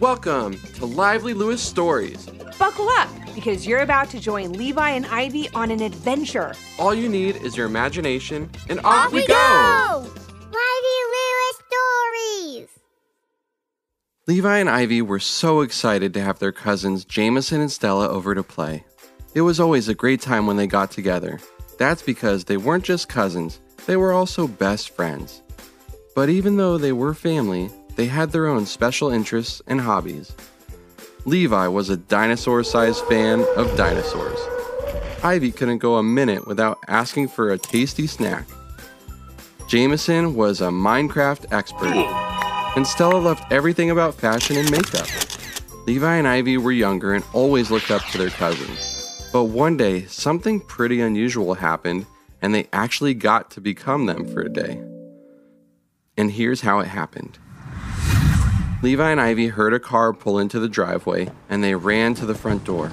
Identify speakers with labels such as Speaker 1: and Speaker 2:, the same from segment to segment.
Speaker 1: Welcome to Lively Lewis Stories.
Speaker 2: Buckle up because you're about to join Levi and Ivy on an adventure.
Speaker 1: All you need is your imagination, and off,
Speaker 3: Off we go!
Speaker 4: Lively Lewis Stories!
Speaker 1: Levi and Ivy were so excited to have their cousins Jameson and Stella over to play. It was always a great time when they got together. That's because they weren't just cousins, they were also best friends. But even though they were family, they had their own special interests and hobbies. Levi was a dinosaur sized fan of dinosaurs. Ivy couldn't go a minute without asking for a tasty snack. Jameson was a Minecraft expert, and Stella loved everything about fashion and makeup. Levi and Ivy were younger and always looked up to their cousins. But one day, something pretty unusual happened, and they actually got to become them for a day. And here's how it happened. Levi and Ivy heard a car pull into the driveway, and they ran to the front door.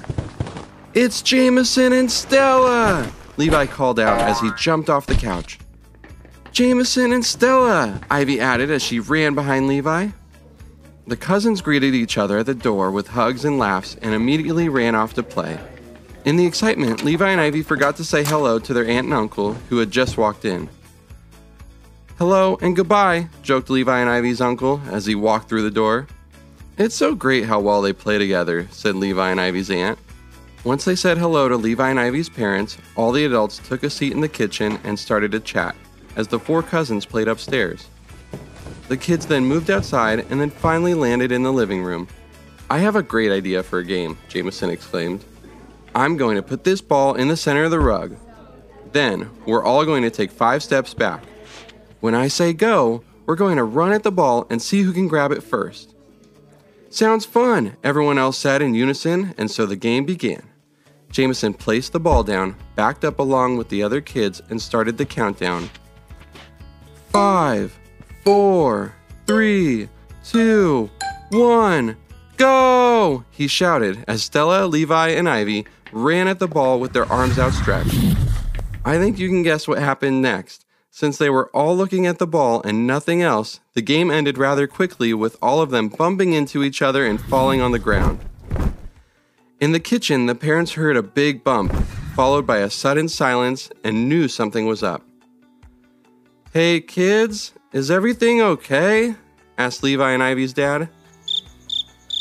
Speaker 1: It's Jameson and Stella! Levi called out as he jumped off the couch. Jameson and Stella! Ivy added as she ran behind Levi. The cousins greeted each other at the door with hugs and laughs and immediately ran off to play. In the excitement, Levi and Ivy forgot to say hello to their aunt and uncle who had just walked in. Hello and goodbye, joked Levi and Ivy's uncle as he walked through the door. It's so great how well they play together, said Levi and Ivy's aunt. Once they said hello to Levi and Ivy's parents, all the adults took a seat in the kitchen and started to chat as the four cousins played upstairs. The kids then moved outside and then finally landed in the living room. I have a great idea for a game, Jameson exclaimed. I'm going to put this ball in the center of the rug. Then, we're all going to take five steps back. When I say go, we're going to run at the ball and see who can grab it first. Sounds fun, everyone else said in unison, and so the game began. Jameson placed the ball down, backed up along with the other kids, and started the countdown. Five, four, three, two, one, go! He shouted as Stella, Levi, and Ivy ran at the ball with their arms outstretched. I think you can guess what happened next. Since they were all looking at the ball and nothing else, the game ended rather quickly with all of them bumping into each other and falling on the ground. In the kitchen, the parents heard a big bump, followed by a sudden silence, and knew something was up. Hey kids, is everything okay? asked Levi and Ivy's dad.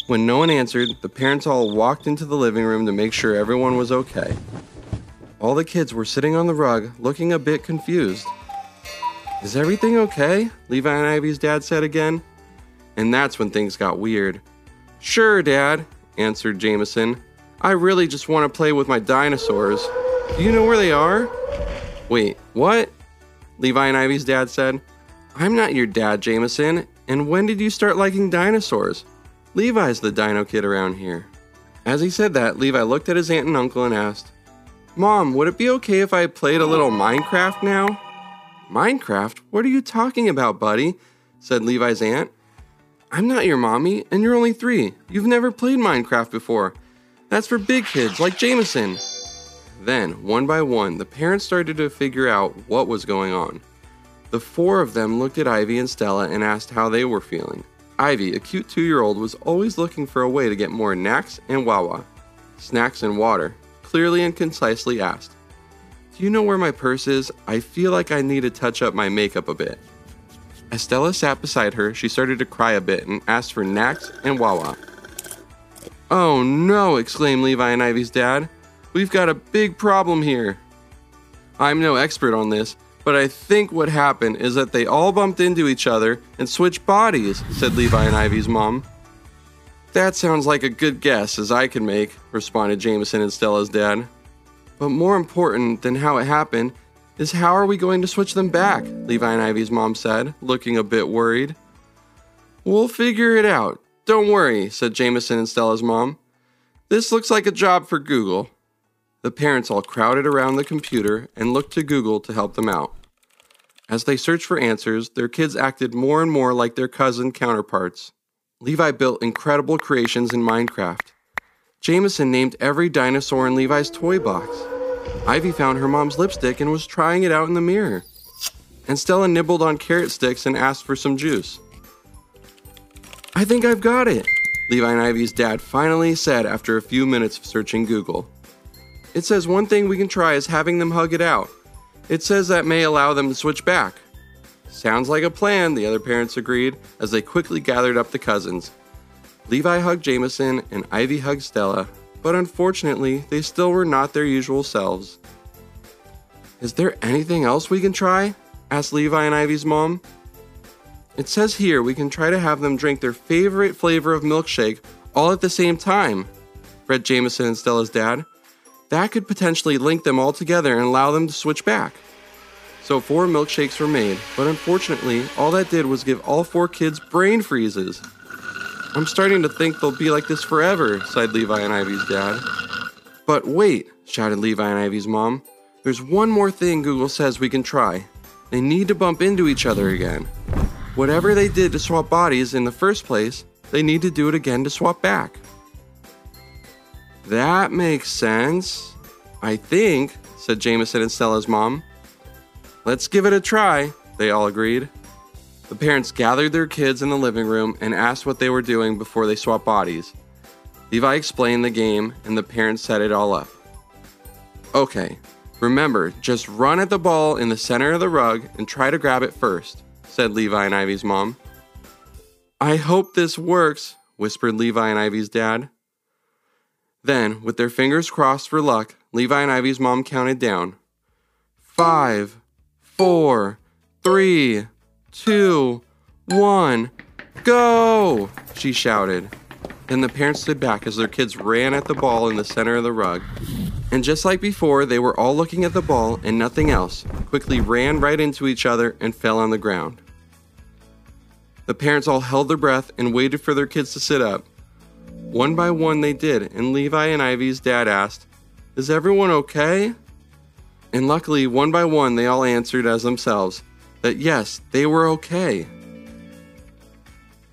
Speaker 1: When no one answered, the parents all walked into the living room to make sure everyone was okay. All the kids were sitting on the rug, looking a bit confused. Is everything okay? Levi and Ivy's dad said again. And that's when things got weird. Sure, Dad, answered Jameson. I really just want to play with my dinosaurs. Do you know where they are? Wait, what? Levi and Ivy's dad said. I'm not your dad, Jameson. And when did you start liking dinosaurs? Levi's the dino kid around here. As he said that, Levi looked at his aunt and uncle and asked, Mom, would it be okay if I played a little Minecraft now? Minecraft? What are you talking about, buddy? said Levi's aunt. I'm not your mommy, and you're only three. You've never played Minecraft before. That's for big kids like Jameson. Then, one by one, the parents started to figure out what was going on. The four of them looked at Ivy and Stella and asked how they were feeling. Ivy, a cute two year old, was always looking for a way to get more knacks and wawa, snacks and water, clearly and concisely asked. Do you know where my purse is? I feel like I need to touch up my makeup a bit. As Stella sat beside her, she started to cry a bit and asked for Nax and Wawa. Oh no, exclaimed Levi and Ivy's dad. We've got a big problem here. I'm no expert on this, but I think what happened is that they all bumped into each other and switched bodies, said Levi and Ivy's mom. That sounds like a good guess as I can make, responded Jameson and Stella's dad. But more important than how it happened is how are we going to switch them back? Levi and Ivy's mom said, looking a bit worried. We'll figure it out. Don't worry, said Jameson and Stella's mom. This looks like a job for Google. The parents all crowded around the computer and looked to Google to help them out. As they searched for answers, their kids acted more and more like their cousin counterparts. Levi built incredible creations in Minecraft. Jameson named every dinosaur in Levi's toy box. Ivy found her mom's lipstick and was trying it out in the mirror. And Stella nibbled on carrot sticks and asked for some juice. I think I've got it. Levi and Ivy's dad finally said after a few minutes of searching Google. It says one thing we can try is having them hug it out. It says that may allow them to switch back. Sounds like a plan, the other parents agreed as they quickly gathered up the cousins. Levi hugged Jameson and Ivy hugged Stella, but unfortunately, they still were not their usual selves. Is there anything else we can try? asked Levi and Ivy's mom. It says here we can try to have them drink their favorite flavor of milkshake all at the same time, read Jameson and Stella's dad. That could potentially link them all together and allow them to switch back. So four milkshakes were made, but unfortunately, all that did was give all four kids brain freezes. I'm starting to think they'll be like this forever, sighed Levi and Ivy's dad. But wait, shouted Levi and Ivy's mom. There's one more thing Google says we can try. They need to bump into each other again. Whatever they did to swap bodies in the first place, they need to do it again to swap back. That makes sense. I think, said Jameson and Stella's mom. Let's give it a try, they all agreed. The parents gathered their kids in the living room and asked what they were doing before they swapped bodies. Levi explained the game, and the parents set it all up. Okay, remember, just run at the ball in the center of the rug and try to grab it first, said Levi and Ivy's mom. I hope this works, whispered Levi and Ivy's dad. Then, with their fingers crossed for luck, Levi and Ivy's mom counted down. Five, four, three, two, one, go! She shouted. And the parents stood back as their kids ran at the ball in the center of the rug. And just like before, they were all looking at the ball and nothing else, quickly ran right into each other and fell on the ground. The parents all held their breath and waited for their kids to sit up. One by one they did, and Levi and Ivy's dad asked, Is everyone okay? And luckily, one by one, they all answered as themselves that yes, they were okay.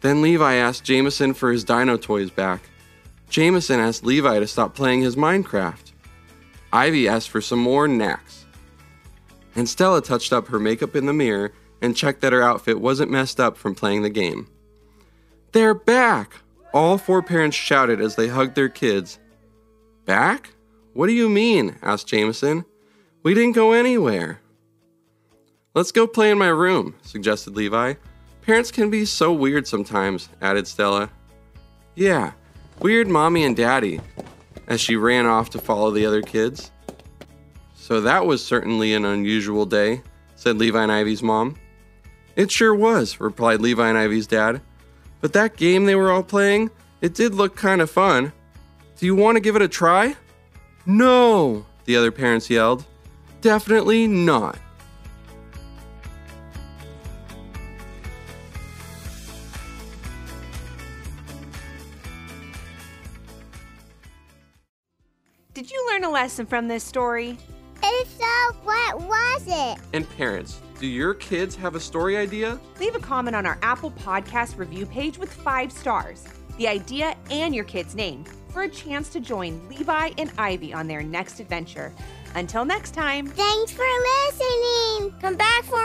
Speaker 1: Then Levi asked Jameson for his dino toys back. Jameson asked Levi to stop playing his Minecraft. Ivy asked for some more knacks. And Stella touched up her makeup in the mirror and checked that her outfit wasn't messed up from playing the game. They're back! All four parents shouted as they hugged their kids. Back? What do you mean? asked Jameson. We didn't go anywhere. Let's go play in my room, suggested Levi. Parents can be so weird sometimes, added Stella. Yeah, weird mommy and daddy, as she ran off to follow the other kids. So that was certainly an unusual day, said Levi and Ivy's mom. It sure was, replied Levi and Ivy's dad. But that game they were all playing, it did look kind of fun. Do you want to give it a try? No, the other parents yelled. Definitely not.
Speaker 2: Did you learn a lesson from this story?
Speaker 4: If so, what was it?
Speaker 1: And parents, do your kids have a story idea?
Speaker 2: Leave a comment on our Apple Podcast review page with five stars, the idea, and your kid's name for a chance to join Levi and Ivy on their next adventure. Until next time.
Speaker 4: Thanks for listening. Come back for